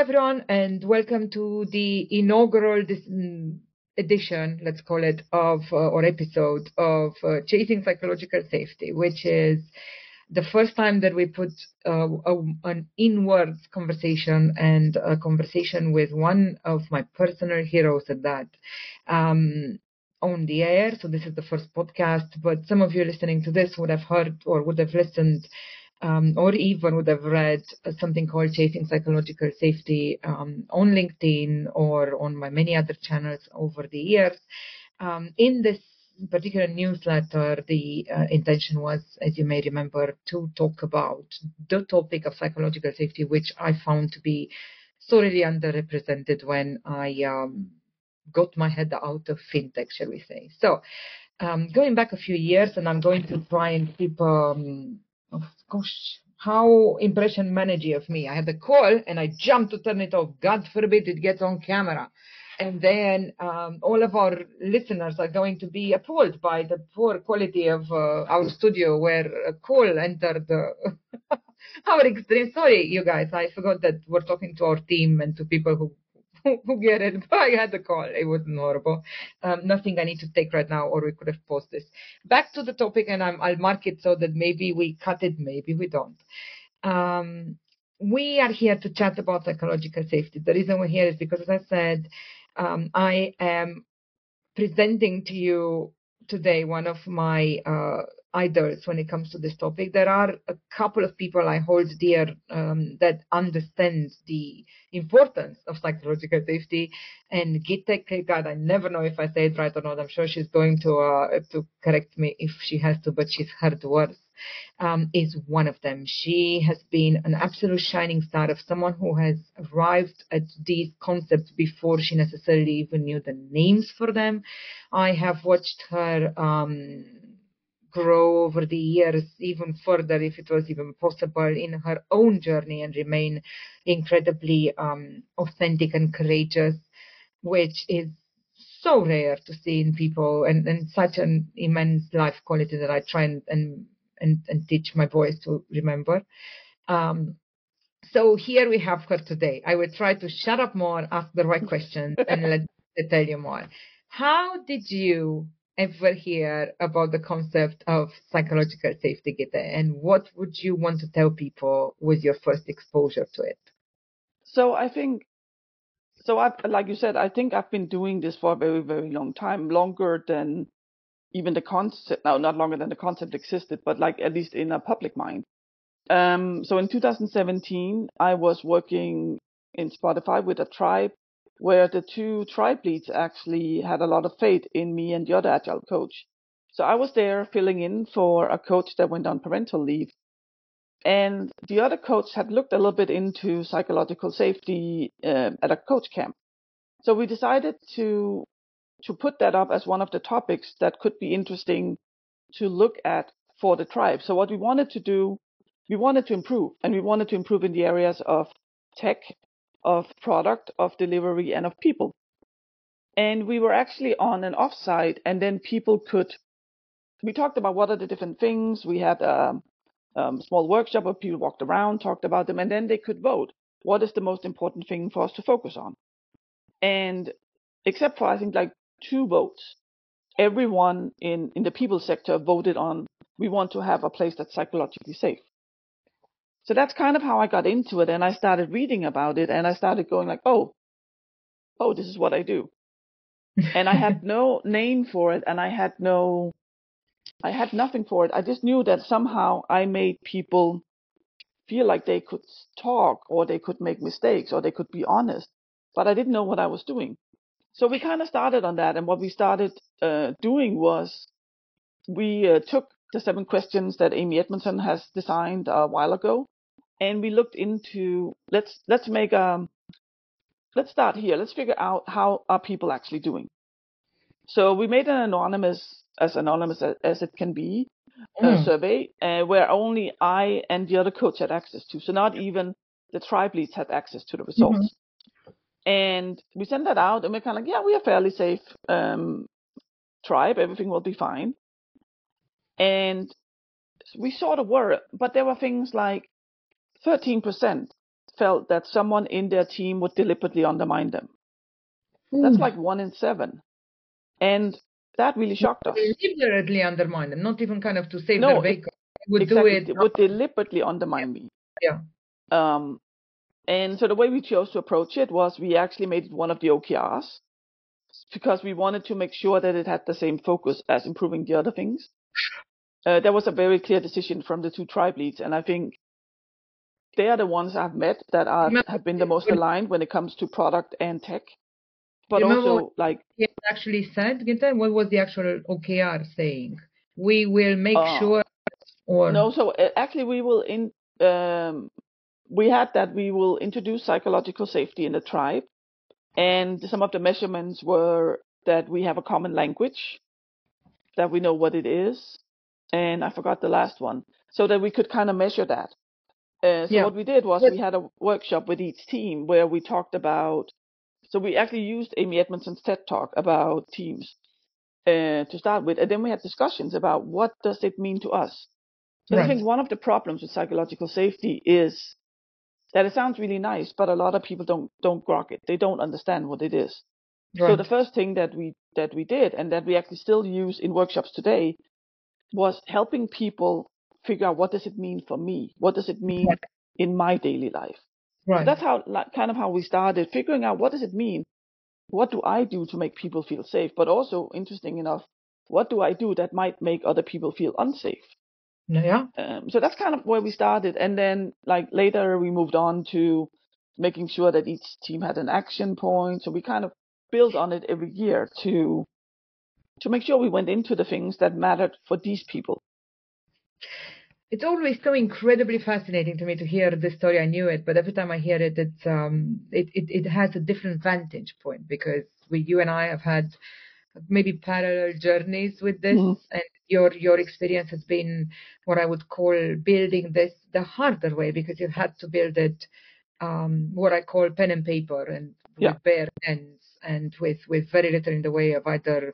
everyone, and welcome to the inaugural mm, edition, let's call it, of uh, or episode of uh, Chasing Psychological Safety, which is the first time that we put uh, a, an inwards conversation and a conversation with one of my personal heroes at that um, on the air. So this is the first podcast, but some of you listening to this would have heard or would have listened um, or even would have read something called Chasing Psychological Safety um, on LinkedIn or on my many other channels over the years. Um, in this particular newsletter, the uh, intention was, as you may remember, to talk about the topic of psychological safety, which I found to be sorely underrepresented when I um, got my head out of fintech, shall we say. So, um, going back a few years, and I'm going to try and keep of course, how impression managing of me. I had a call and I jumped to turn it off. God forbid it gets on camera. And then um, all of our listeners are going to be appalled by the poor quality of uh, our studio where a call entered our extreme. Sorry, you guys, I forgot that we're talking to our team and to people who who get it. But I had the call. It was horrible. Um, nothing I need to take right now, or we could have paused this. Back to the topic, and i will mark it so that maybe we cut it, maybe we don't. Um, we are here to chat about psychological safety. The reason we're here is because, as I said, um, I am presenting to you today one of my uh, idols when it comes to this topic. There are a couple of people I hold dear um, that understand the importance of psychological safety. And Gitte God, I never know if I say it right or not. I'm sure she's going to uh, to correct me if she has to, but she's heard worse. Um, is one of them. She has been an absolute shining star of someone who has arrived at these concepts before she necessarily even knew the names for them. I have watched her um, grow over the years even further if it was even possible in her own journey and remain incredibly um, authentic and courageous, which is so rare to see in people and, and such an immense life quality that I try and, and, and, and teach my boys to remember. Um, so here we have her today. I will try to shut up more, ask the right questions, and let tell you more. How did you ever hear about the concept of psychological safety, Gitte? And what would you want to tell people with your first exposure to it? So I think, so I, like you said, I think I've been doing this for a very, very long time, longer than even the concept, no, not longer than the concept existed, but like at least in a public mind. Um, so in 2017, I was working in Spotify with a tribe where the two tribe leads actually had a lot of faith in me and the other agile coach. So I was there filling in for a coach that went on parental leave. And the other coach had looked a little bit into psychological safety uh, at a coach camp. So we decided to to put that up as one of the topics that could be interesting to look at for the tribe. So what we wanted to do, we wanted to improve, and we wanted to improve in the areas of tech of product, of delivery, and of people. And we were actually on an offsite, and then people could. We talked about what are the different things. We had a, a small workshop where people walked around, talked about them, and then they could vote. What is the most important thing for us to focus on? And except for I think like two votes, everyone in in the people sector voted on we want to have a place that's psychologically safe. So that's kind of how I got into it. And I started reading about it and I started going like, oh, oh, this is what I do. and I had no name for it and I had no, I had nothing for it. I just knew that somehow I made people feel like they could talk or they could make mistakes or they could be honest, but I didn't know what I was doing. So we kind of started on that. And what we started uh, doing was we uh, took the seven questions that Amy Edmondson has designed a while ago. And we looked into let's let's make um let's start here. Let's figure out how are people actually doing. So we made an anonymous as anonymous as, as it can be mm. survey uh, where only I and the other coach had access to. So not even the tribe leads had access to the results. Mm-hmm. And we sent that out and we're kind of like, yeah, we are fairly safe um, tribe. Everything will be fine. And we sort of were, but there were things like 13% felt that someone in their team would deliberately undermine them. Ooh. That's like one in seven. And that really shocked us. Deliberately undermine them, not even kind of to save No, their bacon. Would exactly, do it. would deliberately undermine me. Yeah. Um, and so the way we chose to approach it was we actually made it one of the OKRs because we wanted to make sure that it had the same focus as improving the other things. Uh, there was a very clear decision from the two tribe leads, and I think they are the ones I've met that are have been the most aligned when it comes to product and tech. But also, like, He actually said, Ginta, what was the actual OKR saying? We will make Uh, sure, or No, so uh, actually we will in um, we had that we will introduce psychological safety in the tribe, and some of the measurements were that we have a common language, that we know what it is, and I forgot the last one, so that we could kind of measure that. Uh, so Yeah. what we did was But- we had a workshop with each team where we talked about. So we actually used Amy Edmondson's TED talk about teams uh, to start with, and then we had discussions about what does it mean to us. So I think one of the problems with psychological safety is that it sounds really nice, but a lot of people don't don't grok it. They don't understand what it is. So the first thing that we that we did and that we actually still use in workshops today was helping people figure out what does it mean for me? What does it mean Right. in my daily life? So that's how like, kind of how we started figuring out what does it mean? What do I do to make people feel safe? But also interesting enough, what do I do that might make other people feel unsafe? yeah. Um, so that's kind of where we started, and then like later we moved on to making sure that each team had an action point. So we kind of built on it every year to to make sure we went into the things that mattered for these people. It's always so incredibly fascinating to me to hear this story. I knew it, but every time I hear it, it's um, it, it it has a different vantage point because we, you and I have had maybe parallel journeys with this, Mhm. and your your experience has been what I would call building this the harder way because you've had to build it um, what I call pen and paper and Yeah. with bare ends and with with very little in the way of either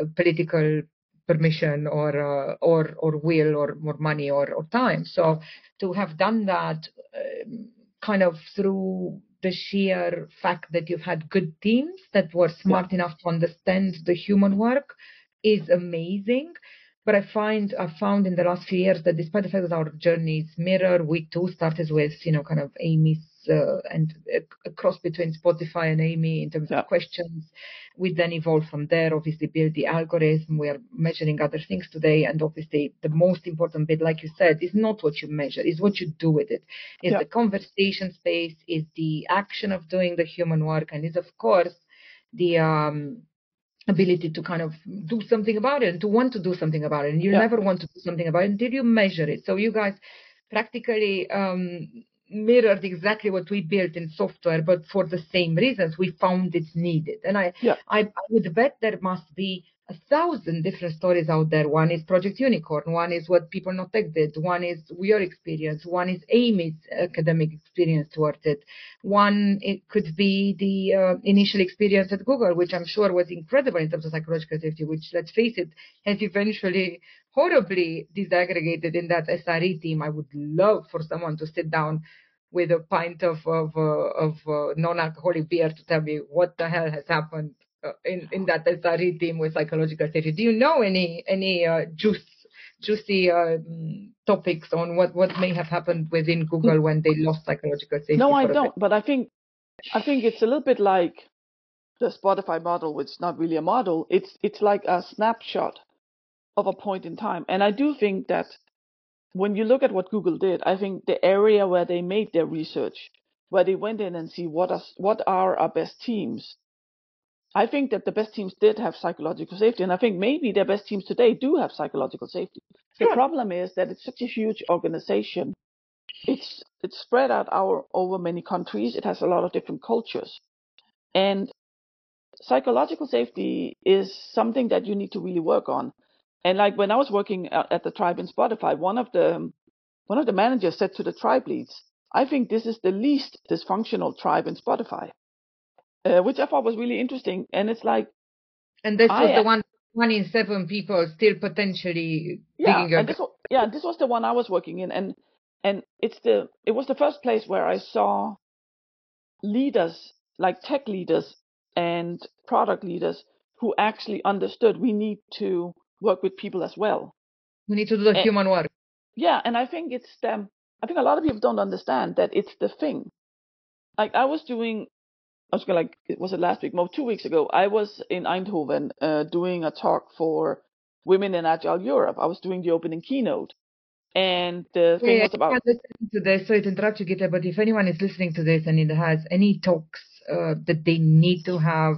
uh, political permission or uh, or or will or more money or or time. So to have done that um, kind of through the sheer fact that you've had good teams that were smart enough to understand the human work is amazing. But I find I found in the last few years that despite the fact that our journeys mirror, we too started with you know kind of Amy's uh, and a, a cross between Spotify and Amy in terms Yeah. of questions. We then evolve from there. Obviously, build the algorithm. We are measuring other things today, and obviously the most important bit, like you said, is not what you measure, is what you do with it. Is Yeah. the conversation space, is the action of doing the human work, and is of course the um, ability to kind of do something about it and to want to do something about it. And you Yeah. never want to do something about it until you measure it. So you guys practically um, mirrored exactly what we built in software, but for the same reasons we found it's needed. And I, Yeah. I, I would bet there must be a thousand different stories out there. One is Project Unicorn. One is what People Not Tech did. One is your experience. One is Amy's academic experience towards it. One, it could be the uh, initial experience at Google, which I'm sure was incredible in terms of psychological safety, which, let's face it, has eventually horribly disaggregated in that SRE team. I would love for someone to sit down with a pint of of, uh, of uh, non-alcoholic beer to tell me what the hell has happened uh, in in that SRE team with psychological safety. Do you know any any uh, juice juicy um, topics on what what may have happened within Google when they lost psychological safety? No, I don't. But I think I think it's a little bit like the Spotify model, which is not really a model. It's it's like a snapshot of a point in time. And I do think that when you look at what Google did, I think the area where they made their research, where they went in and see what are what are our best teams. I think that the best teams did have psychological safety, and I think maybe their best teams today do have psychological safety. The problem is that it's such a huge organization. It's it's spread out our, over many countries. It has a lot of different cultures, and psychological safety is something that you need to really work on. And like when I was working at the tribe in Spotify, one of the one of the managers said to the tribe leads, "I think this is the least dysfunctional tribe in Spotify," uh, which I thought was really interesting. And it's like, And this was the one one in seven people still potentially yeah, digging and this was, yeah, this was the one I was working in, and and it's the it was the first place where I saw leaders, like tech leaders and product leaders, who actually understood we need to work with people as well. We need to do the and, human work. Yeah, and I think it's the, I think a lot of people don't understand that it's the thing. Like I was doing, I was gonna like, was it last week? No, two weeks ago. I was in Eindhoven uh, doing a talk for Women in Agile Europe. I was doing the opening keynote, and the thing yeah, was about. Listening to this, sorry to interrupt you, Gita, but if anyone is listening to this and it has any talks uh, that they need to have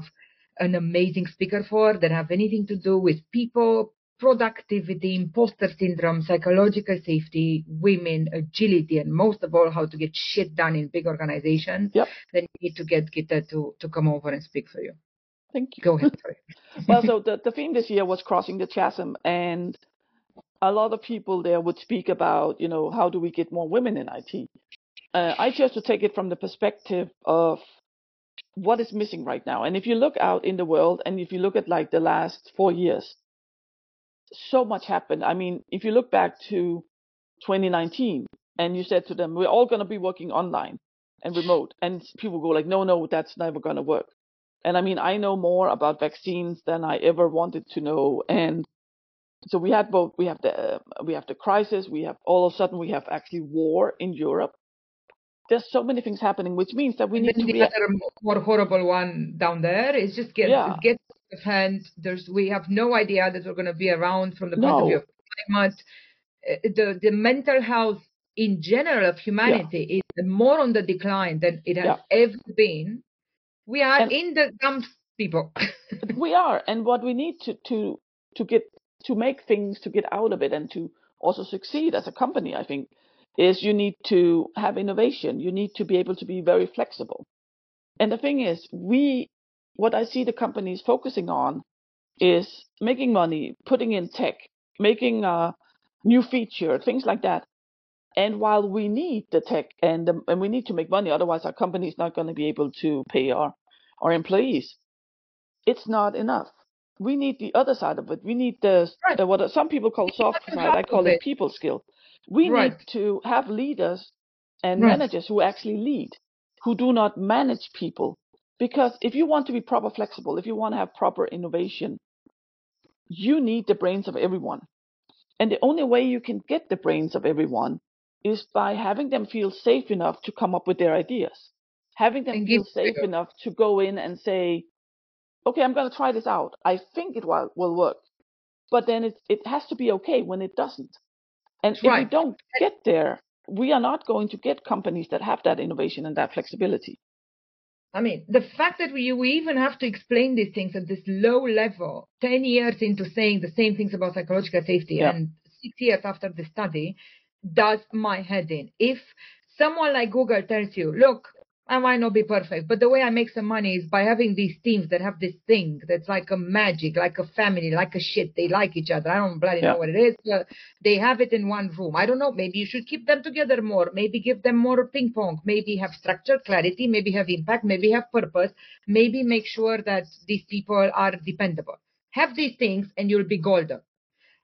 an amazing speaker for that have anything to do with people, productivity, imposter syndrome, psychological safety, women, agility, and most of all, how to get shit done in big organizations, yep. then you need to get Gita to, to come over and speak for you. Thank you. Go ahead. well, so the, the theme this year was crossing the chasm, and a lot of people there would speak about, you know, how do we get more women in IT? Uh, I chose to take it from the perspective of what is missing right now. And if you look out in the world, and if you look at like the last four years, so much happened. I mean, if you look back to 2019, and you said to them, "We're all going to be working online and remote," and people go like, "No, no, that's never going to work." And I mean, I know more about vaccines than I ever wanted to know, and so we had both. We have the uh, we have the crisis. We have all of a sudden we have actually war in Europe. There's so many things happening, which means that we and need to be. other more horrible one down there is just get yeah. get hand. There's we have no idea that we're going to be around from the point no. of view of climate. The the mental health in general of humanity yeah. is more on the decline than it has yeah. ever been. We are and in the dumps, people. we are, and what we need to to to get to make things to get out of it and to also succeed as a company, I think, is you need to have innovation. You need to be able to be very flexible. And the thing is, we, what I see the companies focusing on is making money, putting in tech, making a new feature, things like that. And while we need the tech and, the, and we need to make money, otherwise our company is not going to be able to pay our, our employees, it's not enough we need the other side of it. We need the, right. the what some people call soft side. I call it, it people skill. We right. need to have leaders and right. managers who actually lead, who do not manage people. Because if you want to be proper flexible, if you want to have proper innovation, you need the brains of everyone. And the only way you can get the brains of everyone is by having them feel safe enough to come up with their ideas. Having them feel safe enough to go in and say, okay, I'm going to try this out. I think it will, will work. But then it, it has to be okay when it doesn't. And if right. we don't get there, we are not going to get companies that have that innovation and that flexibility. I mean, the fact that we, we even have to explain these things at this low level, 10 years into saying the same things about psychological safety yeah. and six years after the study, does my head in. If someone like Google tells you, look, I might not be perfect, but the way I make some money is by having these teams that have this thing that's like a magic, like a family, like a shit. They like each other. I don't bloody yeah. know what it is. But they have it in one room. I don't know. Maybe you should keep them together more. Maybe give them more ping pong. Maybe have structure, clarity. Maybe have impact. Maybe have purpose. Maybe make sure that these people are dependable. Have these things and you'll be golden.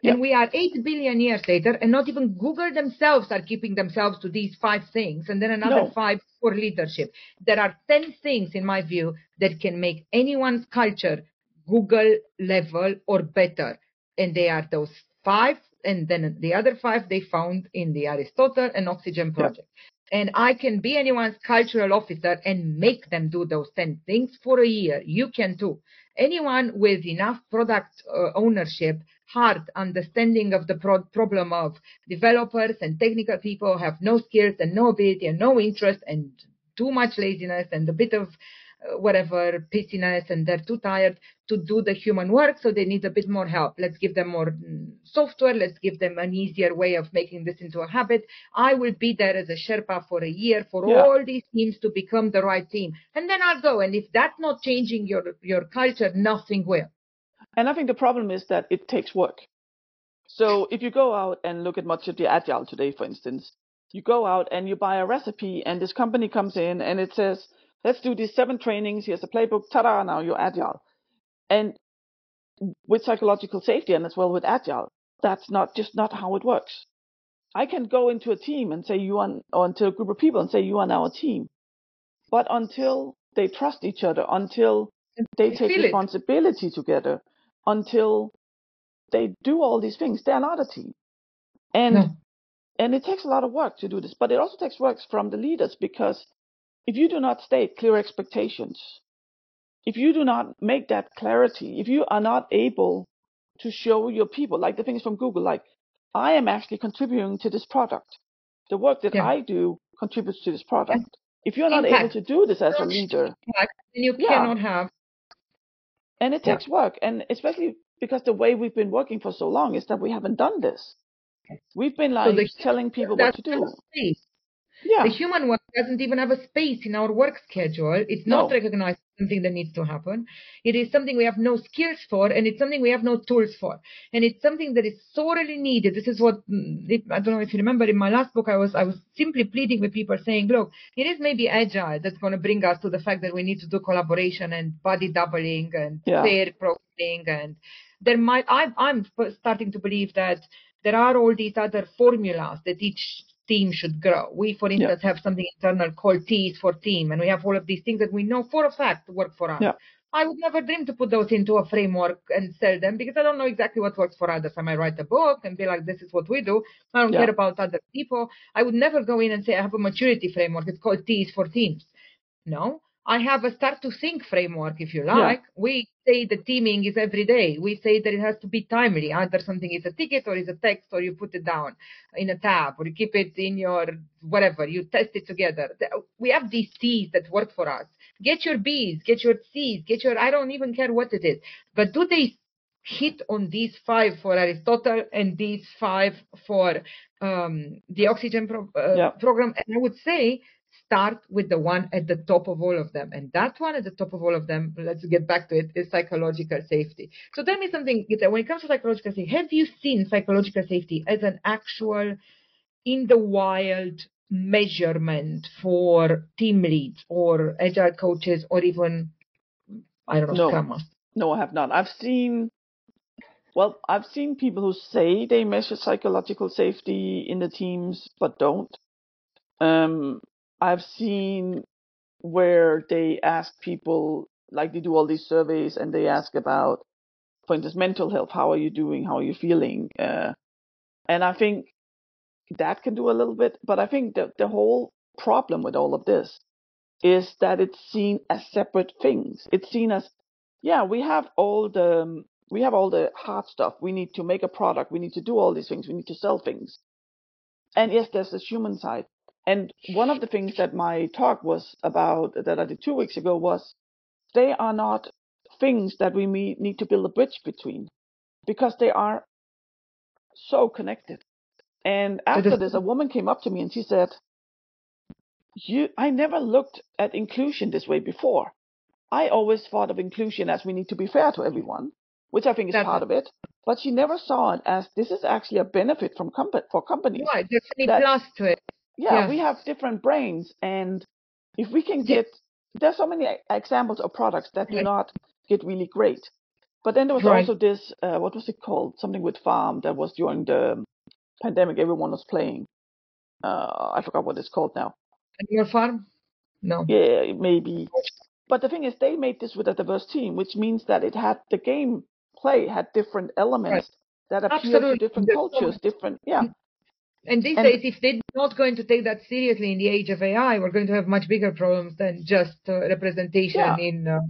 And we are 8 billion years later, and not even Google themselves are keeping themselves to these five things, and then another no. five for leadership. There are 10 things, in my view, that can make anyone's culture Google level or better. And they are those five, and then the other five they found in the Aristotle and Oxygen Project. And I can be anyone's cultural officer and make them do those 10 things for a year. You can too. Anyone with enough product uh, ownership hard understanding of the pro- problem of developers and technical people have no skills and no ability and no interest and too much laziness and a bit of uh, whatever pissiness and they're too tired to do the human work so they need a bit more help. Let's give them more mm, software. Let's give them an easier way of making this into a habit. I will be there as a sherpa for a year for yeah. all these teams to become the right team. And then i'll go. And if that's not changing your your culture nothing will and I think the problem is that it takes work. So if you go out and look at much of the agile today, for instance, you go out and you buy a recipe and this company comes in and it says, let's do these seven trainings. Here's a playbook. Ta-da, now you're agile. And with psychological safety and as well with agile, that's not just not how it works. I can go into a team and say you are, or into a group of people and say you are now a team. But until they trust each other, until they take Feel it. responsibility together, until they do all these things, they're not a team. And and it takes a lot of work to do this, but it also takes work from the leaders because if you do not state clear expectations, if you do not make that clarity, if you are not able to show your people, like the things from Google, like I am actually contributing to this product. The work that Yeah. I do contributes to this product. If you're not Impact. able to do this as a leader, Then you Yeah. cannot have. And it Yeah. takes work, and especially because the way we've been working for so long is that we haven't done this. We've been like the- telling people what to do. space. Yeah, The human work doesn't even have a space in our work schedule. It's not No. recognized as something that needs to happen. It is something we have no skills for, and it's something we have no tools for. And it's something that is sorely needed. This is what mm, I don't know if you remember in my last book, I was I was simply pleading with people, saying, "Look, it is maybe agile that's going to bring us to the fact that we need to do collaboration and body doubling and Yeah. pair programming, and there might I, I'm starting to believe that there are all these other formulas that each team should grow. We, for Yeah. instance, have something internal called T's for team, and we have all of these things that we know for a fact work for us. Yeah. I would never dream to put those into a framework and sell them because I don't know exactly what works for others. I might write a book and be like, this is what we do. I don't Yeah. care about other people. I would never go in and say, I have a maturity framework. It's called T's for teams. No, I have a start to think framework, if you like. We say the teaming is every day. We say that it has to be timely. Either something is a ticket or is a text or you put it down in a tab or you keep it in your whatever. You test it together. We have these T's that work for us. Get your B's, get your C's, get your, I don't even care what it is. But do they hit on these five for Aristotle and these five for um, the oxygen pro- uh, Yeah. program? And I would say start with the one at the top of all of them. And that one at the top of all of them, let's get back to it, is psychological safety. So tell me something, Gita, when it comes to psychological safety, have you seen psychological safety as an actual, in the wild measurement for team leads or agile coaches or even, I don't know, No. Scrum No, I have not. I've seen, well, I've seen people who say they measure psychological safety in the teams, but don't. Um, I've seen where they ask people, like they do all these surveys and they ask about, for instance, mental health. How are you doing? How are you feeling? Uh, and I think that can do a little bit, but I think that the whole problem with all of this is that it's seen as separate things. It's seen as, yeah, we have all the um, we have all the hard stuff. We need to make a product. We need to do all these things. We need to sell things. And yes, there's this human side. And one of the things that my talk was about that I did two weeks ago was they are not things that we need to build a bridge between because they are so connected. And after is- this, a woman came up to me and she said, "You, I never looked at inclusion this way before. I always thought of inclusion as we need to be fair to everyone, which I think is That's part of it. But she never saw it as this is actually a benefit from compa- for companies. Right, there's any plus to it. Yeah, Yeah. we have different brains, and if we can Yeah. get, there's so many examples of products that do Right. not get really great. But then there was Right. also this, uh, what was it called? Something with farm that was during the pandemic. Everyone was playing. Uh, I forgot what it's called now. Your farm? No. Yeah, maybe. But the thing is, they made this with a diverse team, which means that it had the game play had different elements that appeal to different cultures, different. Yeah, And these And- days, if they're not going to take that seriously in the age of AI, we're going to have much bigger problems than just uh, representation Yeah. in. Uh,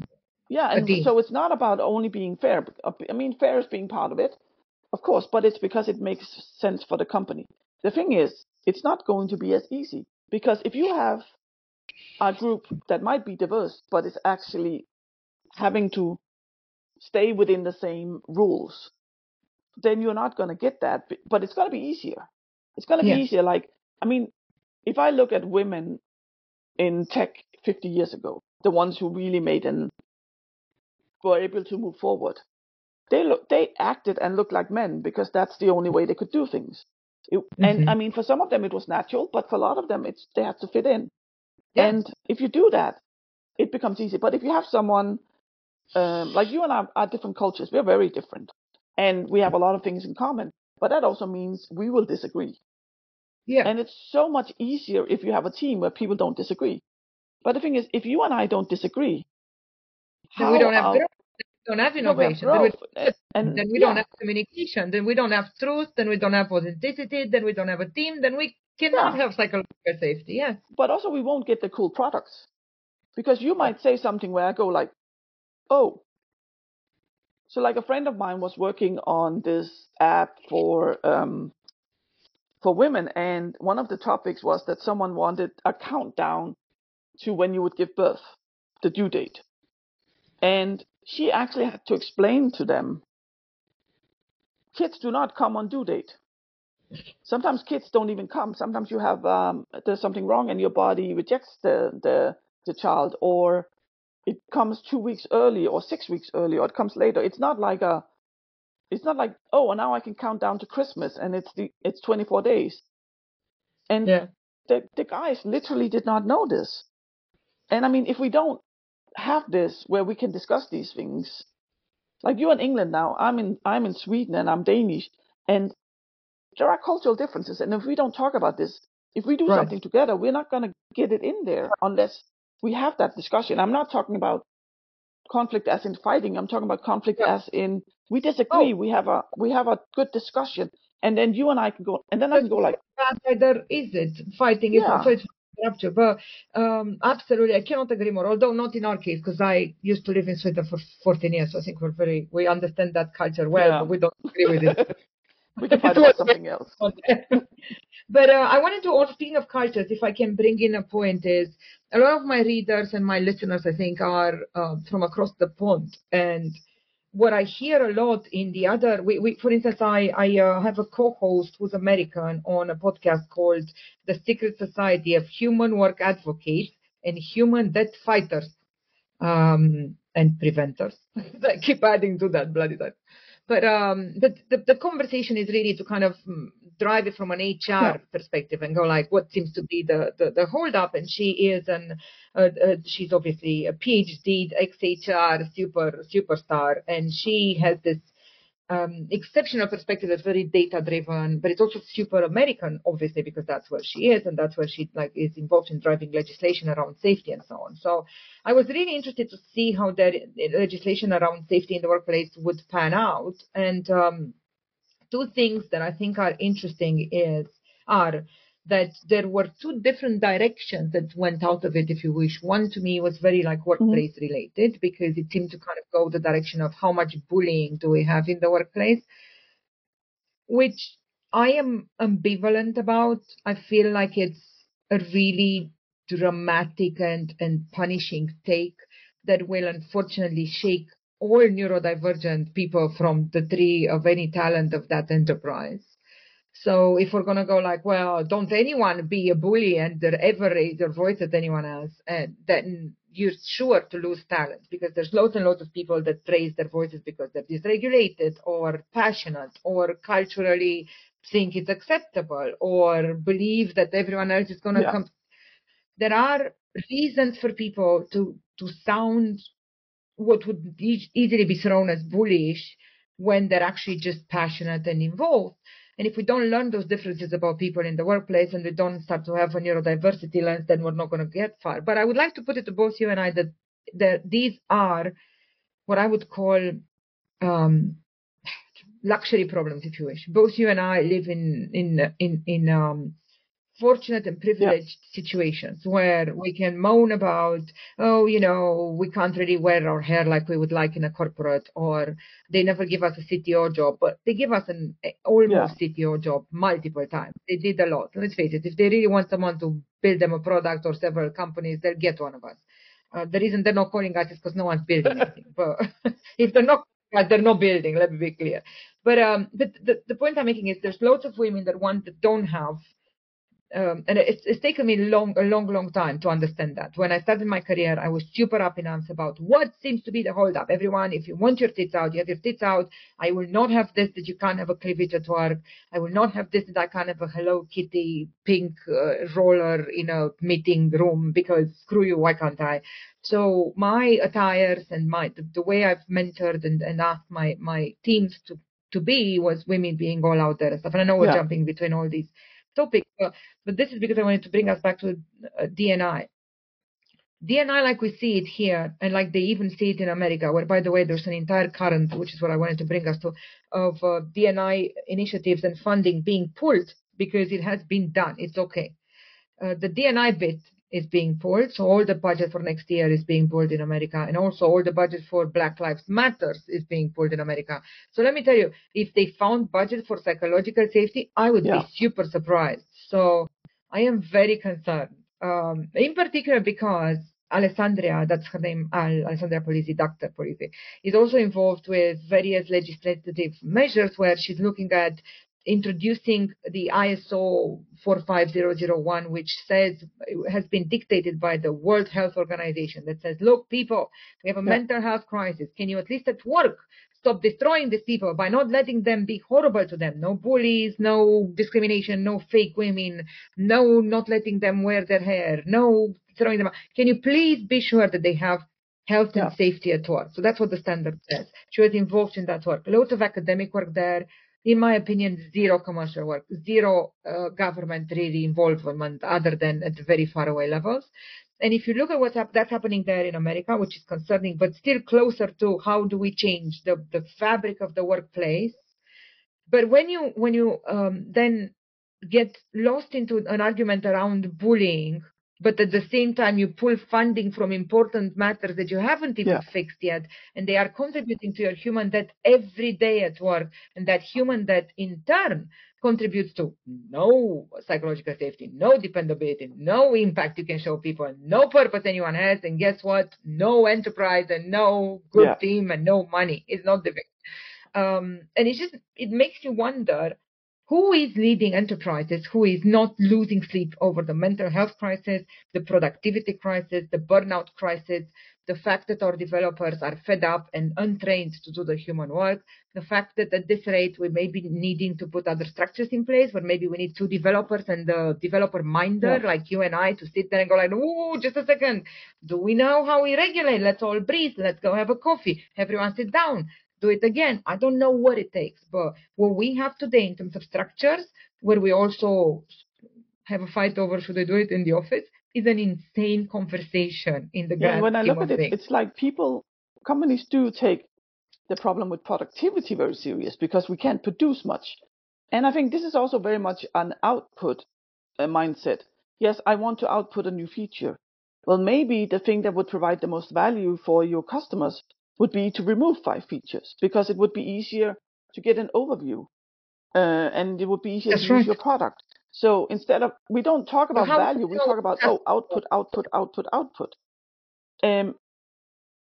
Yeah, and so it's not about only being fair. I mean, fair is being part of it, of course, but it's because it makes sense for the company. The thing is, it's not going to be as easy because if you have a group that might be diverse, but it's actually having to stay within the same rules, then you're not going to get that. But it's going to be easier. It's going to be easier. Like, I mean, if I look at women in tech 50 years ago, the ones who really made and were able to move forward. They look, they acted and looked like men because that's the only way they could do things. It, And Mhm. I mean, for some of them it was natural, but for a lot of them, it's they had to fit in. Yeah. And if you do that, it becomes easy. But if you have someone um, like you and I are different cultures, we're very different, and we have a lot of things in common. But that also means we will disagree. yeah. And it's so much easier if you have a team where people don't disagree. But the thing is, if you and I don't disagree, then we don't have growth. Don't have have innovation. then, we, and- and then we yeah. don't have communication. Then we don't have truth. Then we don't have authenticity. Then we don't have a team. Then we cannot Yeah. have psychological safety. Yeah. but also we won't get the cool products because you might say something where I go like, "Oh." So like a friend of mine was working on this app for um for women and one of the topics was that someone wanted a countdown to when you would give birth, the due date. And she actually had to explain to them kids do not come on due date. Sometimes kids don't even come. Sometimes you have um, there's something wrong and your body rejects the, the the child, or it comes two weeks early, or six weeks early, or it comes later. It's not like a it's not like oh now I can count down to Christmas and it's the it's 24 days. And Yeah. the the guys literally did not know this. And I mean, if we don't have this where we can discuss these things, like you're in England now, I'm in I'm in Sweden and I'm Danish, and there are cultural differences. And if we don't talk about this, if we do Right. something together, we're not going to get it in there unless we have that discussion. I'm not talking about conflict as in fighting. I'm talking about conflict Yeah. as in we disagree. Oh. We have a we have a good discussion, and then you and I can go, and then I can go like, Either is it fighting is Yeah. not so it's rupture. But um, absolutely, I cannot agree more. Although not in our case, because I used to live in Sweden for 14 years, so I think we're very we understand that culture well, Yeah. but we don't agree with it. we can find about something else. but uh, I wanted to also speaking of cultures, if I can bring in a point is a lot of my readers and my listeners, I think, are uh, from across the pond, and what I hear a lot in the other, we, we for instance, I I uh, have a co-host who's American on a podcast called The Secret Society of Human Work Advocates and Human Debt Fighters um, and Preventers. I keep adding to that bloody that. But um, but the, the conversation is really to kind of mm, drive it from an HR Yeah. perspective and go like, what seems to be the the, the hold up? And she is an uh, uh, she's obviously a PhD, ex-HR super superstar, and she has this um, exceptional perspective that's very data driven, but it's also super American, obviously, because that's where she is and that's where she like is involved in driving legislation around safety and so on. So I was really interested to see how that legislation around safety in the workplace would pan out. And um, two things that I think are interesting is are that there were two different directions that went out of it, if you wish. One to me was very like mm-hmm. workplace related because it seemed to kind of go the direction of how much bullying do we have in the workplace, which I am ambivalent about. I feel like it's a really dramatic and, and punishing take that will unfortunately shake all neurodivergent people from the tree of any talent of that enterprise. So if we're gonna go like, well, don't anyone be a bully and ever raise their voice at anyone else, and then you're sure to lose talent because there's lots and lots of people that raise their voices because they're dysregulated or passionate or culturally think it's acceptable or believe that everyone else is gonna Yeah. come. There are reasons for people to to sound what would e- easily be thrown as bullish when they're actually just passionate and involved. And if we don't learn those differences about people in the workplace and we don't start to have a neurodiversity lens, then we're not going to get far. But I would like to put it to both you and I that, that these are what I would call um, luxury problems, if you wish. Both you and I live in in in in um, fortunate and privileged situations where we can moan about, oh, you know, we can't really wear our hair like we would like in a corporate, or they never give us a CTO job, but they give us an eh, almost CTO job multiple times. They did a lot. Let's face it, if they really want someone to build them a product or several companies, they'll get one of us. Uh, the reason they're not calling us is because no one's building anything. But if they're not, they're not building. Let me be clear. But um, the, the the point I'm making is there's lots of women that want that don't have um, and it's, it's taken me long, a long, long time to understand that. When I started my career, I was super up in arms about what seems to be the holdup. Everyone, if you want your tits out, you have your tits out. I will not have this that you can't have a cleavage at work. I will not have this that I can't have a Hello Kitty pink uh, roller in a meeting room because screw you, why can't I? So my attires and my the, the way I've mentored and, and asked my my teams to to be was women being all out there and stuff. And I know we're Yeah. jumping between all these topics, but, but this is because I wanted to bring us back to uh, DNI. DNI, like we see it here, and like they even see it in America, where, by the way, there's an entire current, which is what I wanted to bring us to, of uh, DNI initiatives and funding being pulled because it has been done. It's okay. Uh, the DNI bit is being pulled, so all the budget for next year is being pulled in America, and also all the budget for Black Lives Matters is being pulled in America. So let me tell you, if they found budget for psychological safety, I would yeah. be super surprised. So I am very concerned um, in particular because Alessandria, that's her name, Alessandria Polisi, Dr. Polisi, is also involved with various legislative measures where she's looking at introducing the ISO 45001, which says has been dictated by the World Health Organization that says, look, people, we have a yeah. mental health crisis. Can you at least at work stop destroying these people by not letting them be horrible to them? No bullies, no discrimination, no fake women, no not letting them wear their hair, no throwing them out. Can you please be sure that they have health yeah. and safety at work? So that's what the standard says. She was involved in that work. Lots of academic work there in my opinion, zero commercial work, zero uh, government really involvement other than at very far away levels. And if you look at what's that's happening there in America, which is concerning, but still closer to how do we change the, the fabric of the workplace. But when you when you um, then get lost into an argument around bullying but at the same time you pull funding from important matters that you haven't even yeah. fixed yet and they are contributing to your human debt every day at work and that human debt in turn contributes to no psychological safety no dependability no impact you can show people no purpose anyone has and guess what no enterprise and no good yeah. team and no money it's not the um, and it just it makes you wonder who is leading enterprises who is not losing sleep over the mental health crisis, the productivity crisis, the burnout crisis, the fact that our developers are fed up and untrained to do the human work, the fact that at this rate we may be needing to put other structures in place where maybe we need two developers and the developer minder yeah. like you and I to sit there and go like, oh, just a second. Do we know how we regulate? Let's all breathe. Let's go have a coffee. Everyone sit down do it again. I don't know what it takes, but what we have today in terms of structures, where we also have a fight over should I do it in the office, is an insane conversation in the yeah, when I look at it, it's like people, companies do take the problem with productivity very serious because we can't produce much. And I think this is also very much an output uh, mindset. Yes, I want to output a new feature. Well, maybe the thing that would provide the most value for your customers would be to remove five features because it would be easier to get an overview uh, and it would be easier That's to right. use your product. So instead of, we don't talk about value, we talk about, oh, output, output, output, output. Um,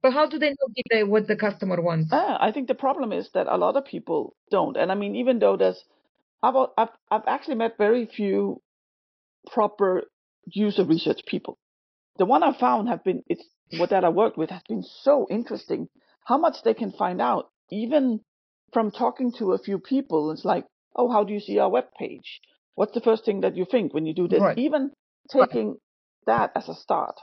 but how do they know what the customer wants? Uh, I think the problem is that a lot of people don't. And I mean, even though there's, I've, I've, I've actually met very few proper user research people. The one I found have been, it's what that I worked with has been so interesting. How much they can find out, even from talking to a few people. It's like, oh, how do you see our web page? What's the first thing that you think when you do this? Right. Even taking right. that as a start.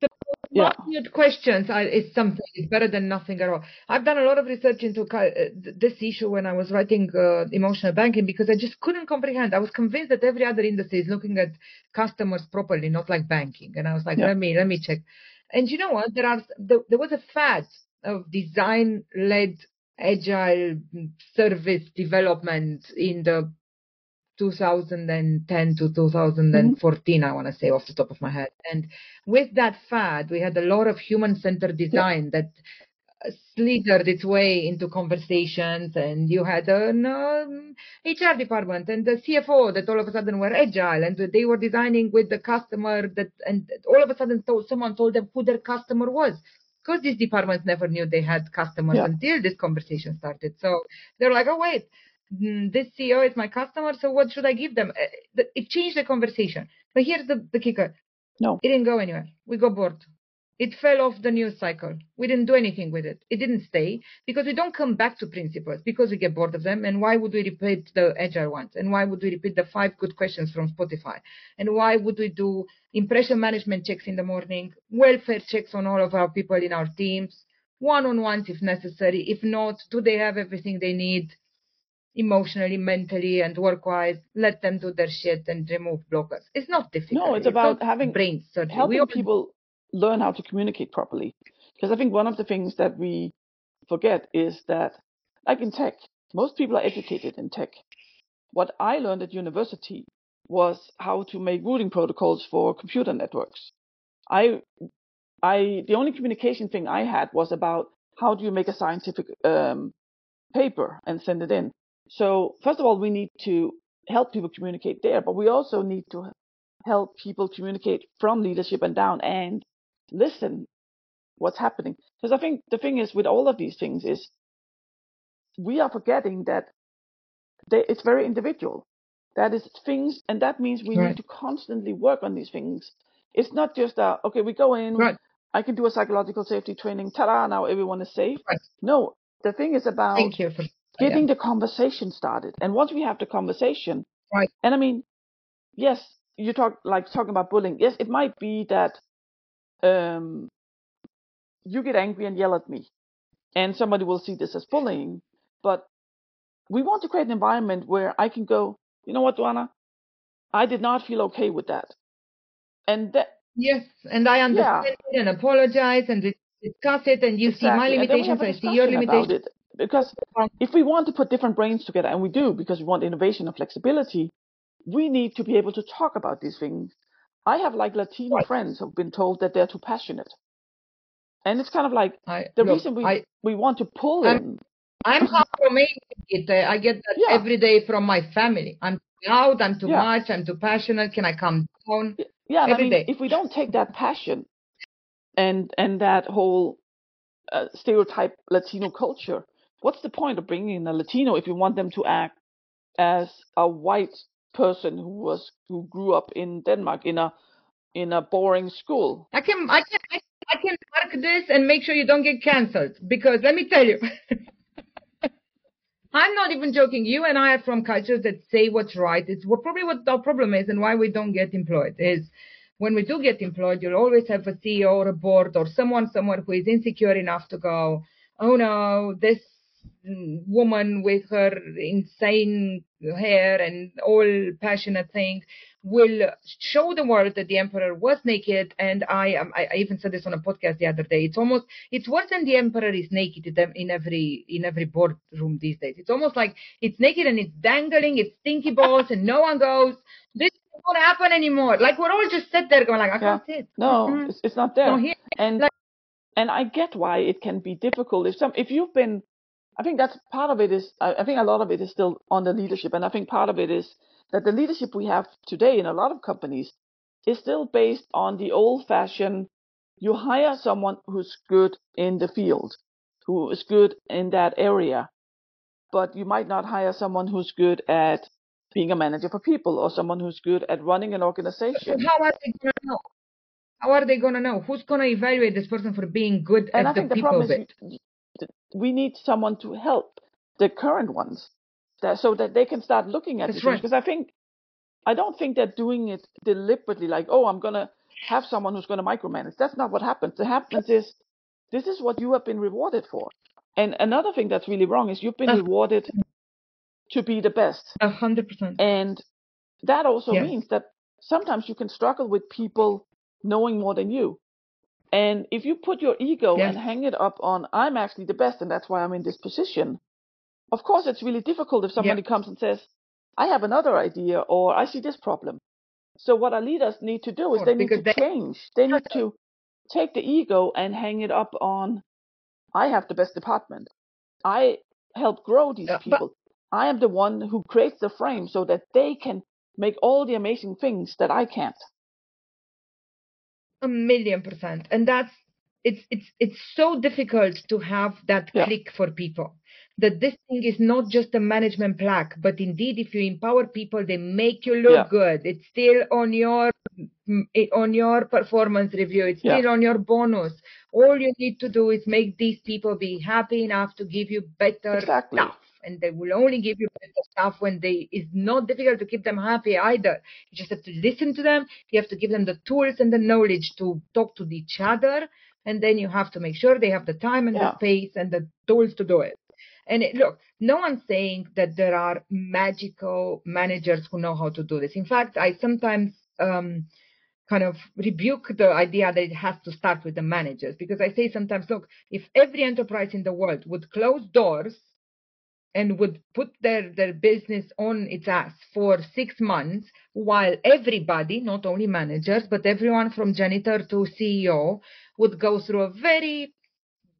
The yeah. questions are, is something. It's better than nothing at all. I've done a lot of research into uh, this issue when I was writing uh, emotional banking because I just couldn't comprehend. I was convinced that every other industry is looking at customers properly, not like banking. And I was like, yeah. let me let me check. And you know what? There are there, there was a fad of design-led agile service development in the 2010 to 2014, mm-hmm. I want to say off the top of my head. And with that fad, we had a lot of human-centered design yeah. that slithered its way into conversations and you had an um, HR department and the CFO that all of a sudden were agile and they were designing with the customer that and all of a sudden told, someone told them who their customer was because these departments never knew they had customers yeah. until this conversation started. So they're like, oh wait, mm, this CEO is my customer, so what should I give them? Uh, it changed the conversation. But here's the, the kicker. No. It didn't go anywhere. We got bored. It fell off the news cycle. We didn't do anything with it. It didn't stay because we don't come back to principles because we get bored of them. And why would we repeat the agile ones? And why would we repeat the five good questions from Spotify? And why would we do impression management checks in the morning, welfare checks on all of our people in our teams, one-on-ones if necessary. If not, do they have everything they need? emotionally, mentally, and work-wise, let them do their shit and remove blockers. It's not difficult. No, it's, it's about having brain surgery. helping people learn how to communicate properly. Because I think one of the things that we forget is that, like in tech, most people are educated in tech. What I learned at university was how to make routing protocols for computer networks. I, I, the only communication thing I had was about how do you make a scientific um, paper and send it in. So first of all, we need to help people communicate there, but we also need to help people communicate from leadership and down and listen what's happening. Because I think the thing is with all of these things is we are forgetting that they, it's very individual. That is things, and that means we right. need to constantly work on these things. It's not just a, okay, we go in, right. I can do a psychological safety training, ta-da, now everyone is safe. Right. No, the thing is about Thank you for, oh, getting yeah. the conversation started. And once we have the conversation, right. and I mean, yes, you talk like talking about bullying. Yes, it might be that um, you get angry and yell at me, and somebody will see this as bullying. But we want to create an environment where I can go, you know what, Duena, I did not feel okay with that, and that. Yes, and I understand yeah. and apologize and discuss it, and you exactly. see my limitations, I see your limitations. Because if we want to put different brains together, and we do because we want innovation and flexibility, we need to be able to talk about these things. I have like Latino right. friends who've been told that they're too passionate. And it's kind of like I, the look, reason we I, we want to pull I'm, in. I'm half Romanian. I get that yeah. every day from my family. I'm too loud. I'm too yeah. much. I'm too passionate. Can I calm down? Yeah, every I mean, day. if we don't take that passion and and that whole uh, stereotype Latino culture, what's the point of bringing in a Latino if you want them to act as a white person who was who grew up in Denmark in a in a boring school? I can I can I can mark this and make sure you don't get cancelled because let me tell you. I'm not even joking. You and I are from cultures that say what's right. It's what, probably what our problem is and why we don't get employed is when we do get employed, you'll always have a CEO or a board or someone somewhere who is insecure enough to go, oh no, this woman with her insane hair and all passionate things will show the world that the emperor was naked. And I, um, I, I even said this on a podcast the other day. It's almost, it's worse than the emperor is naked in every, in every boardroom these days. It's almost like it's naked and it's dangling, it's stinky balls and no one goes, this won't happen anymore. Like we're all just sit there going like, I can't yeah. sit. No, mm-hmm. it's, it's not there. No, and, like, and I get why it can be difficult. If some, if you've been I think that's part of it is, I think a lot of it is still on the leadership. And I think part of it is that the leadership we have today in a lot of companies is still based on the old fashioned, you hire someone who's good in the field, who is good in that area, but you might not hire someone who's good at being a manager for people or someone who's good at running an organization. How are they going to know? How are they going to know? Who's going to evaluate this person for being good and at I think the, the people problem is we need someone to help the current ones that, so that they can start looking at That's right. Because I think, I don't think they're doing it deliberately like, oh, I'm going to have someone who's going to micromanage. That's not what happens. What happens is, this is what you have been rewarded for. And another thing that's really wrong is you've been rewarded to be the best. A hundred percent. And that also yes. means that sometimes you can struggle with people knowing more than you. And if you put your ego yes. and hang it up on, I'm actually the best and that's why I'm in this position, of course it's really difficult if somebody yeah. comes and says, I have another idea or I see this problem. So what our leaders need to do is they need to they, change. They need to take the ego and hang it up on, I have the best department. I help grow these people. But, I am the one who creates the frame so that they can make all the amazing things that I can't a million percent. And that's it's it's it's so difficult to have that yeah. click for people. That this thing is not just a management plaque but indeed if you empower people they make you look yeah. good. It's still on your mm, on your performance review. It's still on your bonus. All you need to do is make these people be happy enough to give you better exactly. stuff and they will only give you better stuff when they it's not difficult to keep them happy either. You just have to listen to them you have to give them the tools and the knowledge to talk to each other and then you have to make sure they have the time and yeah. the space and the tools to do it. And it, look no one's saying that there are magical managers who know how to do this. In fact i sometimes um, kind of rebuke the idea that it has to start with the managers because I say sometimes, look, if every enterprise in the world would close doors and would put their, their business on its ass for six months while everybody, not only managers, but everyone from janitor to CEO would go through a very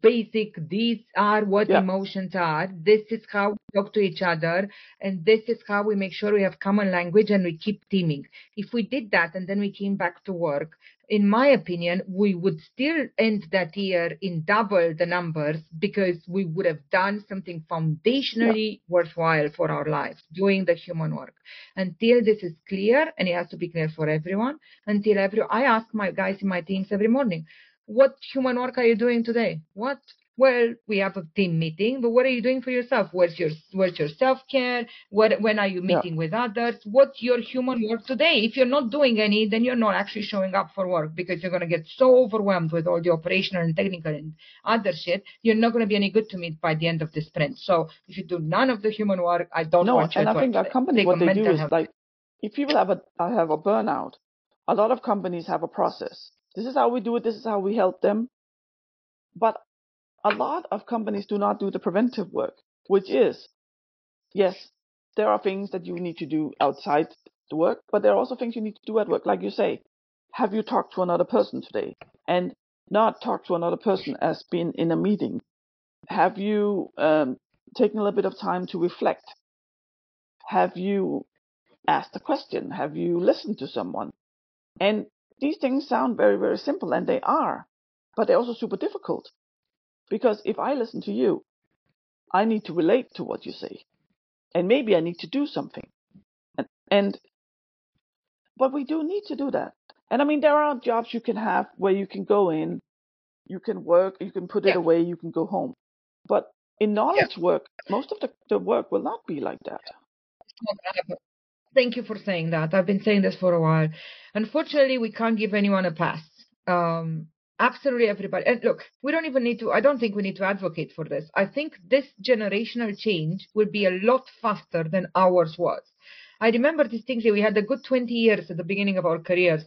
basic these are what yeah. emotions are this is how we talk to each other and this is how we make sure we have common language and we keep teaming if we did that and then we came back to work in my opinion we would still end that year in double the numbers because we would have done something foundationally yeah. worthwhile for our lives doing the human work until this is clear and it has to be clear for everyone until every i ask my guys in my teams every morning what human work are you doing today? What? Well, we have a team meeting, but what are you doing for yourself? Where's your where's your self care? What when are you meeting yeah. with others? What's your human work today? If you're not doing any, then you're not actually showing up for work because you're gonna get so overwhelmed with all the operational and technical and other shit. You're not gonna be any good to me by the end of the sprint. So if you do none of the human work, I don't no, and I think that company what they do is health. like if people have a have a burnout, a lot of companies have a process this is how we do it. This is how we help them. But a lot of companies do not do the preventive work, which is, yes, there are things that you need to do outside the work, but there are also things you need to do at work. Like you say, have you talked to another person today? And not talk to another person as being in a meeting. Have you um, taken a little bit of time to reflect? Have you asked a question? Have you listened to someone? And these things sound very, very simple, and they are, but they're also super difficult. Because if I listen to you, I need to relate to what you say. And maybe I need to do something. And, and but we do need to do that. And I mean, there are jobs you can have where you can go in, you can work, you can put it away, you can go home. But in knowledge yeah. work, most of the, the work will not be like that. Thank you for saying that. I've been saying this for a while. Unfortunately, we can't give anyone a pass. Um, absolutely everybody. And look, we don't even need to, I don't think we need to advocate for this. I think this generational change will be a lot faster than ours was. I remember distinctly we had a good 20 years at the beginning of our careers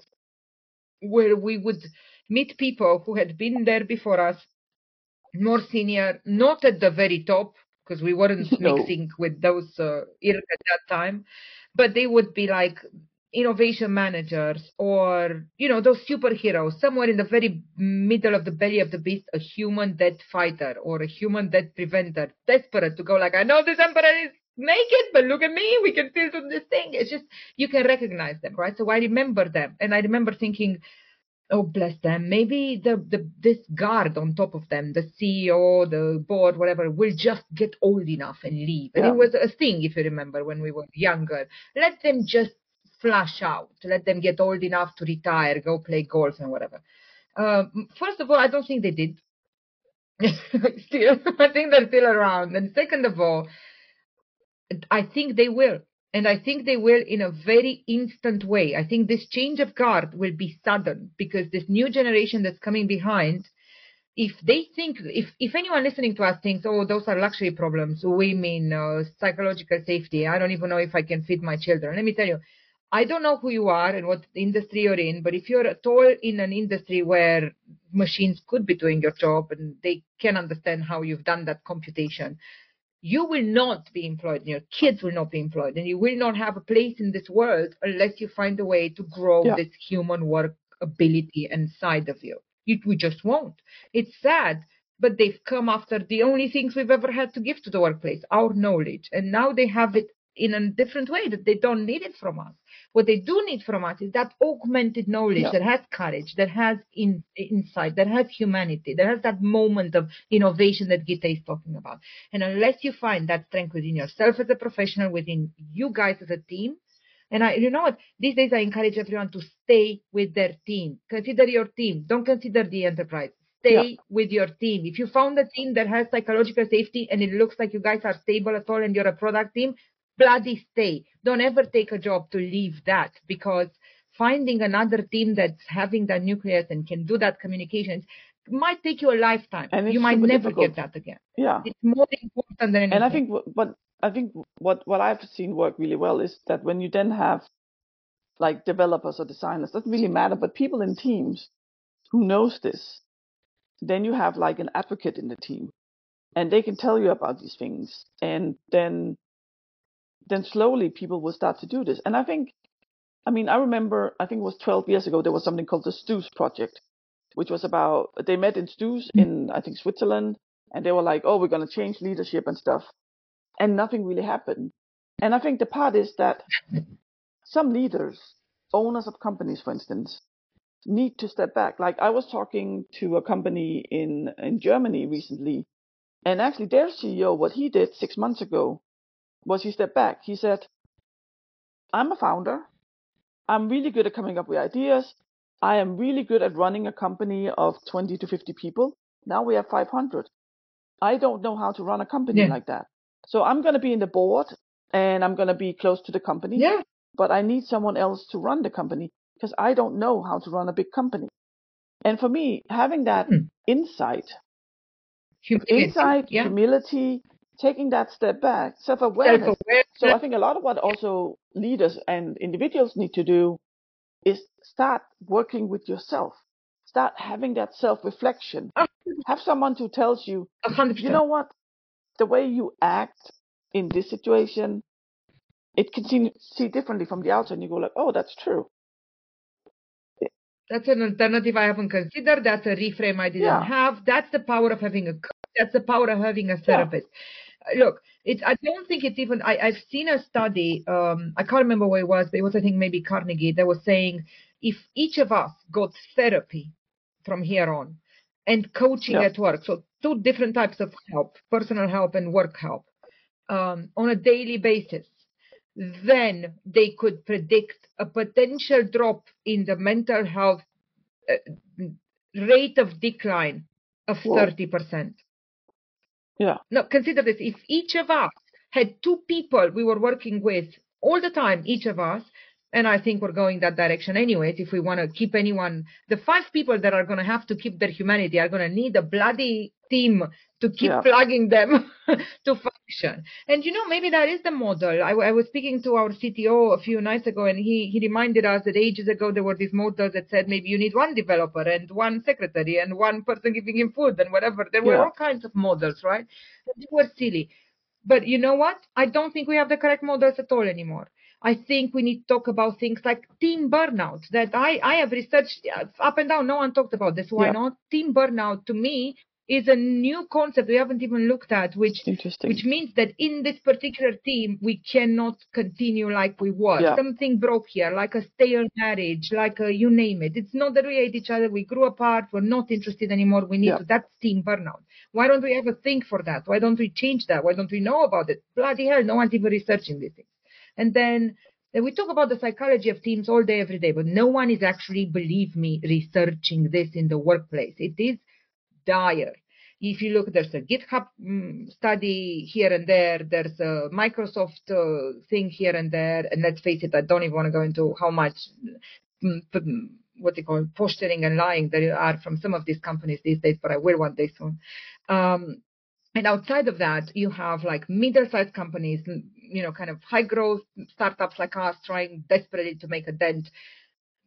where we would meet people who had been there before us, more senior, not at the very top, because we weren't no. mixing with those uh, at that time, but they would be like innovation managers or you know those superheroes somewhere in the very middle of the belly of the beast a human debt fighter or a human debt preventer desperate to go like i know this emperor is naked but look at me we can still do this thing. It's just you can recognize them right? So i remember them and i remember thinking oh bless them maybe the, the this guard on top of them the ceo the board whatever will just get old enough and leave. And it was a thing if you remember when we were younger. Let them just flash out let them get old enough to retire go play golf and whatever um, first of all i don't think they did still i think they're still around and second of all i think they will and I think they will in a very instant way. I think this change of guard will be sudden because this new generation that's coming behind, if they think, if, if anyone listening to us thinks, oh, those are luxury problems, women, uh, psychological safety, I don't even know if I can feed my children. Let me tell you, I don't know who you are and what industry you're in, but if you're at all in an industry where machines could be doing your job and they can understand how you've done that computation, you will not be employed and your kids will not be employed and you will not have a place in this world unless you find a way to grow yeah. this human work ability inside of you. You, we just won't. It's sad, but they've come after the only things we've ever had to give to the workplace, our knowledge. And now they have it in a different way that they don't need it from us. What they do need from us is that augmented knowledge yeah. that has courage, that has in, insight, that has humanity, that has that moment of innovation that Gitte is talking about. And unless you find that strength within yourself as a professional, within you guys as a team, and I, you know what? These days I encourage everyone to stay with their team. Consider your team. Don't consider the enterprise. Stay yeah. with your team. If you found a team that has psychological safety and it looks like you guys are stable at all and you're a product team, bloody stay. Don't ever take a job to leave that because finding another team that's having that nucleus and can do that communications might take you a lifetime. And you might never difficult. get that again. Yeah. It's more important than anything. And I think what I think what what I've seen work really well is that when you then have like developers or designers, doesn't really matter, but people in teams who knows this, then you have like an advocate in the team and they can tell you about these things and then then slowly people will start to do this. And I think I mean I remember I think it was 12 years ago there was something called the Stoos project which was about they met in Stoos in I think Switzerland and they were like, "Oh, we're going to change leadership and stuff." And nothing really happened. And I think the part is that some leaders, owners of companies, for instance, need to step back. Like I was talking to a company in, in Germany recently, and actually their CEO, what he did six months ago was he stepped back. He said, I'm a founder. I'm really good at coming up with ideas. I am really good at running a company of 20 to 50 people. Now we have 500. I don't know how to run a company yeah. like that. So I'm going to be in the board and I'm going to be close to the company. Yeah. But I need someone else to run the company because I don't know how to run a big company. And for me, having that hmm. insight, humility, insight, yeah. humility, taking that step back, self-awareness. self-awareness. So I think a lot of what also leaders and individuals need to do is start working with yourself. Start having that self-reflection. Have someone who tells you, 100%. you know what, the way you act in this situation, it can see, see differently from the outside. And you go like, oh, that's true. That's an alternative I haven't considered. That's a reframe I didn't yeah. have. That's the power of having a coach. That's the power of having a therapist. Yeah. Look, it's. I don't think it's even. I, I've seen a study. Um, I can't remember where it was. But it was, I think, maybe Carnegie. That was saying if each of us got therapy from here on, and coaching yeah. at work. So two different types of help: personal help and work help, um, on a daily basis then they could predict a potential drop in the mental health uh, rate of decline of Whoa. 30%. Yeah. Now, consider this if each of us had two people we were working with all the time, each of us, and I think we're going that direction anyways. If we want to keep anyone, the five people that are going to have to keep their humanity are going to need a bloody team to keep yeah. plugging them to function. And you know, maybe that is the model. I, I, was speaking to our CTO a few nights ago, and he he reminded us that ages ago there were these models that said maybe you need one developer and one secretary and one person giving him food and whatever. There were yeah. all kinds of models, right? They were silly. But you know what? I don't think we have the correct models at all anymore. I think we need to talk about things like team burnout that I, I have researched uh, up and down. No one talked about this. Why yeah. not? Team burnout to me is a new concept we haven't even looked at, which which means that in this particular team we cannot continue like we were. Yeah. Something broke here, like a stale marriage, like a you name it. It's not that we hate each other, we grew apart, we're not interested anymore. We need yeah. to. That's team burnout. Why don't we have a think for that? Why don't we change that? Why don't we know about it? Bloody hell, no one's even researching these things. And then then we talk about the psychology of teams all day, every day, but no one is actually, believe me, researching this in the workplace. It is dire. If you look, there's a GitHub um, study here and there. There's a Microsoft uh, thing here and there. And let's face it, I don't even want to go into how much um, what they call posturing and lying there are from some of these companies these days, but I will one day soon. Um, and outside of that, you have like middle-sized companies, you know, kind of high growth startups like us trying desperately to make a dent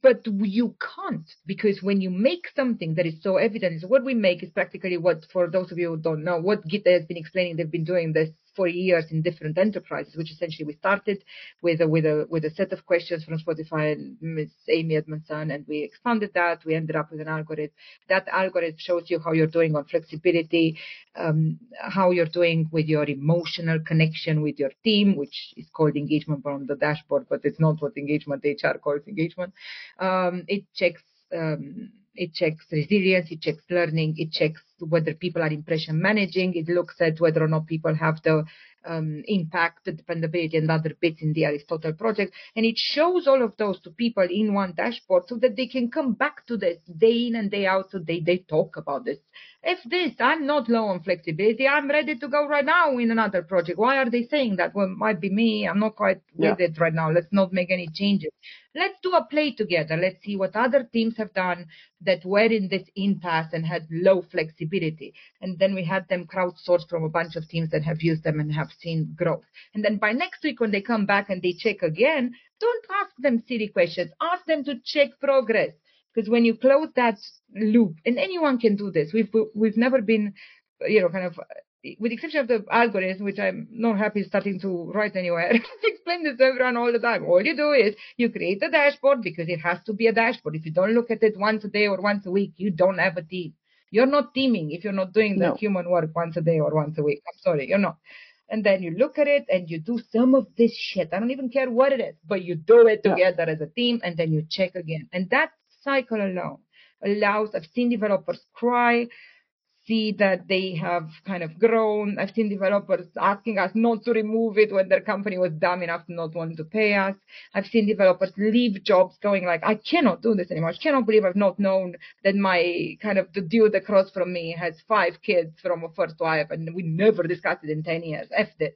but you can't because when you make something that is so evident, what we make is practically what, for those of you who don't know, what Gitte has been explaining. They've been doing this for years in different enterprises, which essentially we started with a, with a, with a set of questions from Spotify and Ms. Amy Edmondson, and we expanded that. We ended up with an algorithm. That algorithm shows you how you're doing on flexibility, um, how you're doing with your emotional connection with your team, which is called engagement on the dashboard, but it's not what engagement HR calls engagement. Um, it checks um, it checks resilience, it checks learning, it checks whether people are impression managing, it looks at whether or not people have the um, impact, the dependability, and other bits in the Aristotle project. And it shows all of those to people in one dashboard so that they can come back to this day in and day out so they, they talk about this if this, I'm not low on flexibility. I'm ready to go right now in another project. Why are they saying that? Well, might be me. I'm not quite yeah. with it right now. Let's not make any changes. Let's do a play together. Let's see what other teams have done that were in this impasse and had low flexibility. And then we had them crowdsourced from a bunch of teams that have used them and have seen growth. And then by next week, when they come back and they check again, don't ask them silly questions. Ask them to check progress because when you close that loop, and anyone can do this, we've we've never been, you know, kind of with the exception of the algorithm, which I'm not happy starting to write anywhere, explain this to everyone all the time. All you do is you create a dashboard because it has to be a dashboard. If you don't look at it once a day or once a week, you don't have a team. You're not teaming if you're not doing the no. human work once a day or once a week. I'm sorry, you're not. And then you look at it and you do some of this shit. I don't even care what it is, but you do it together yeah. as a team and then you check again. And that cycle alone allows, I've seen developers cry, see that they have kind of grown. I've seen developers asking us not to remove it when their company was dumb enough to not want to pay us. I've seen developers leave jobs going like, I cannot do this anymore. I cannot believe I've not known that my kind of the dude across from me has five kids from a first wife and we never discussed it in 10 years. F this.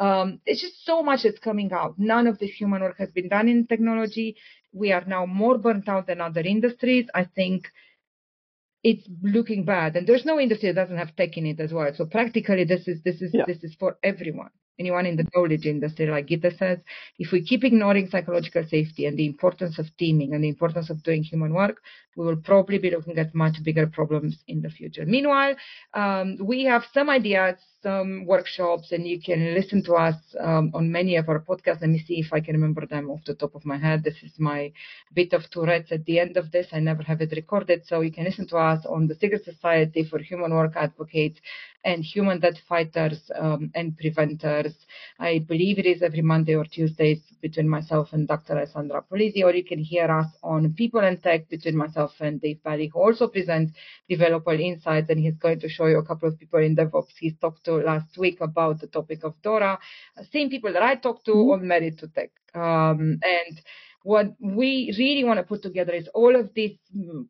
Um, it's just so much that's coming out. None of this human work has been done in technology. We are now more burnt out than other industries. I think it's looking bad, and there's no industry that doesn't have tech in it as well. So practically, this is this is yeah. this is for everyone anyone in the knowledge industry, like Gitte says, if we keep ignoring psychological safety and the importance of teaming and the importance of doing human work, we will probably be looking at much bigger problems in the future. Meanwhile, um, we have some ideas, some workshops, and you can listen to us um, on many of our podcasts. Let me see if I can remember them off the top of my head. This is my bit of Tourette's at the end of this. I never have it recorded, so you can listen to us on the Secret Society for Human Work Advocates and Human Debt Fighters um, and Preventers. I believe it is every Monday or Tuesdays between myself and Dr. Alessandra Polisi, or you can hear us on People and Tech between myself and Dave Bally, who also presents Developer Insights, and he's going to show you a couple of people in DevOps he's talked to last week about the topic of DORA. Same people that I talked to mm-hmm. on Merit to Tech. Um, and what we really want to put together is all of this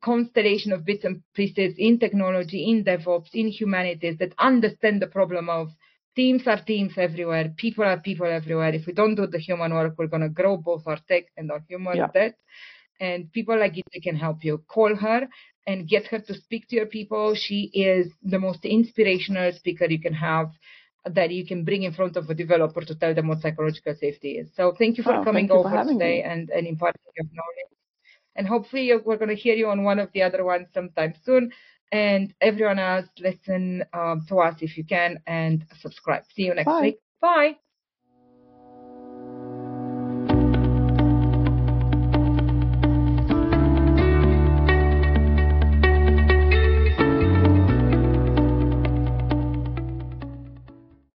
constellation of bits and pieces in technology, in DevOps, in humanities that understand the problem of teams are teams everywhere, people are people everywhere. If we don't do the human work, we're going to grow both our tech and our human yeah. debt. And people like Gitte can help you. Call her and get her to speak to your people. She is the most inspirational speaker you can have that you can bring in front of a developer to tell them what psychological safety is. So thank you for oh, coming over for today and, and imparting your knowledge. And hopefully we're going to hear you on one of the other ones sometime soon. And everyone else, listen um, to us if you can and subscribe. See you next Bye. week. Bye.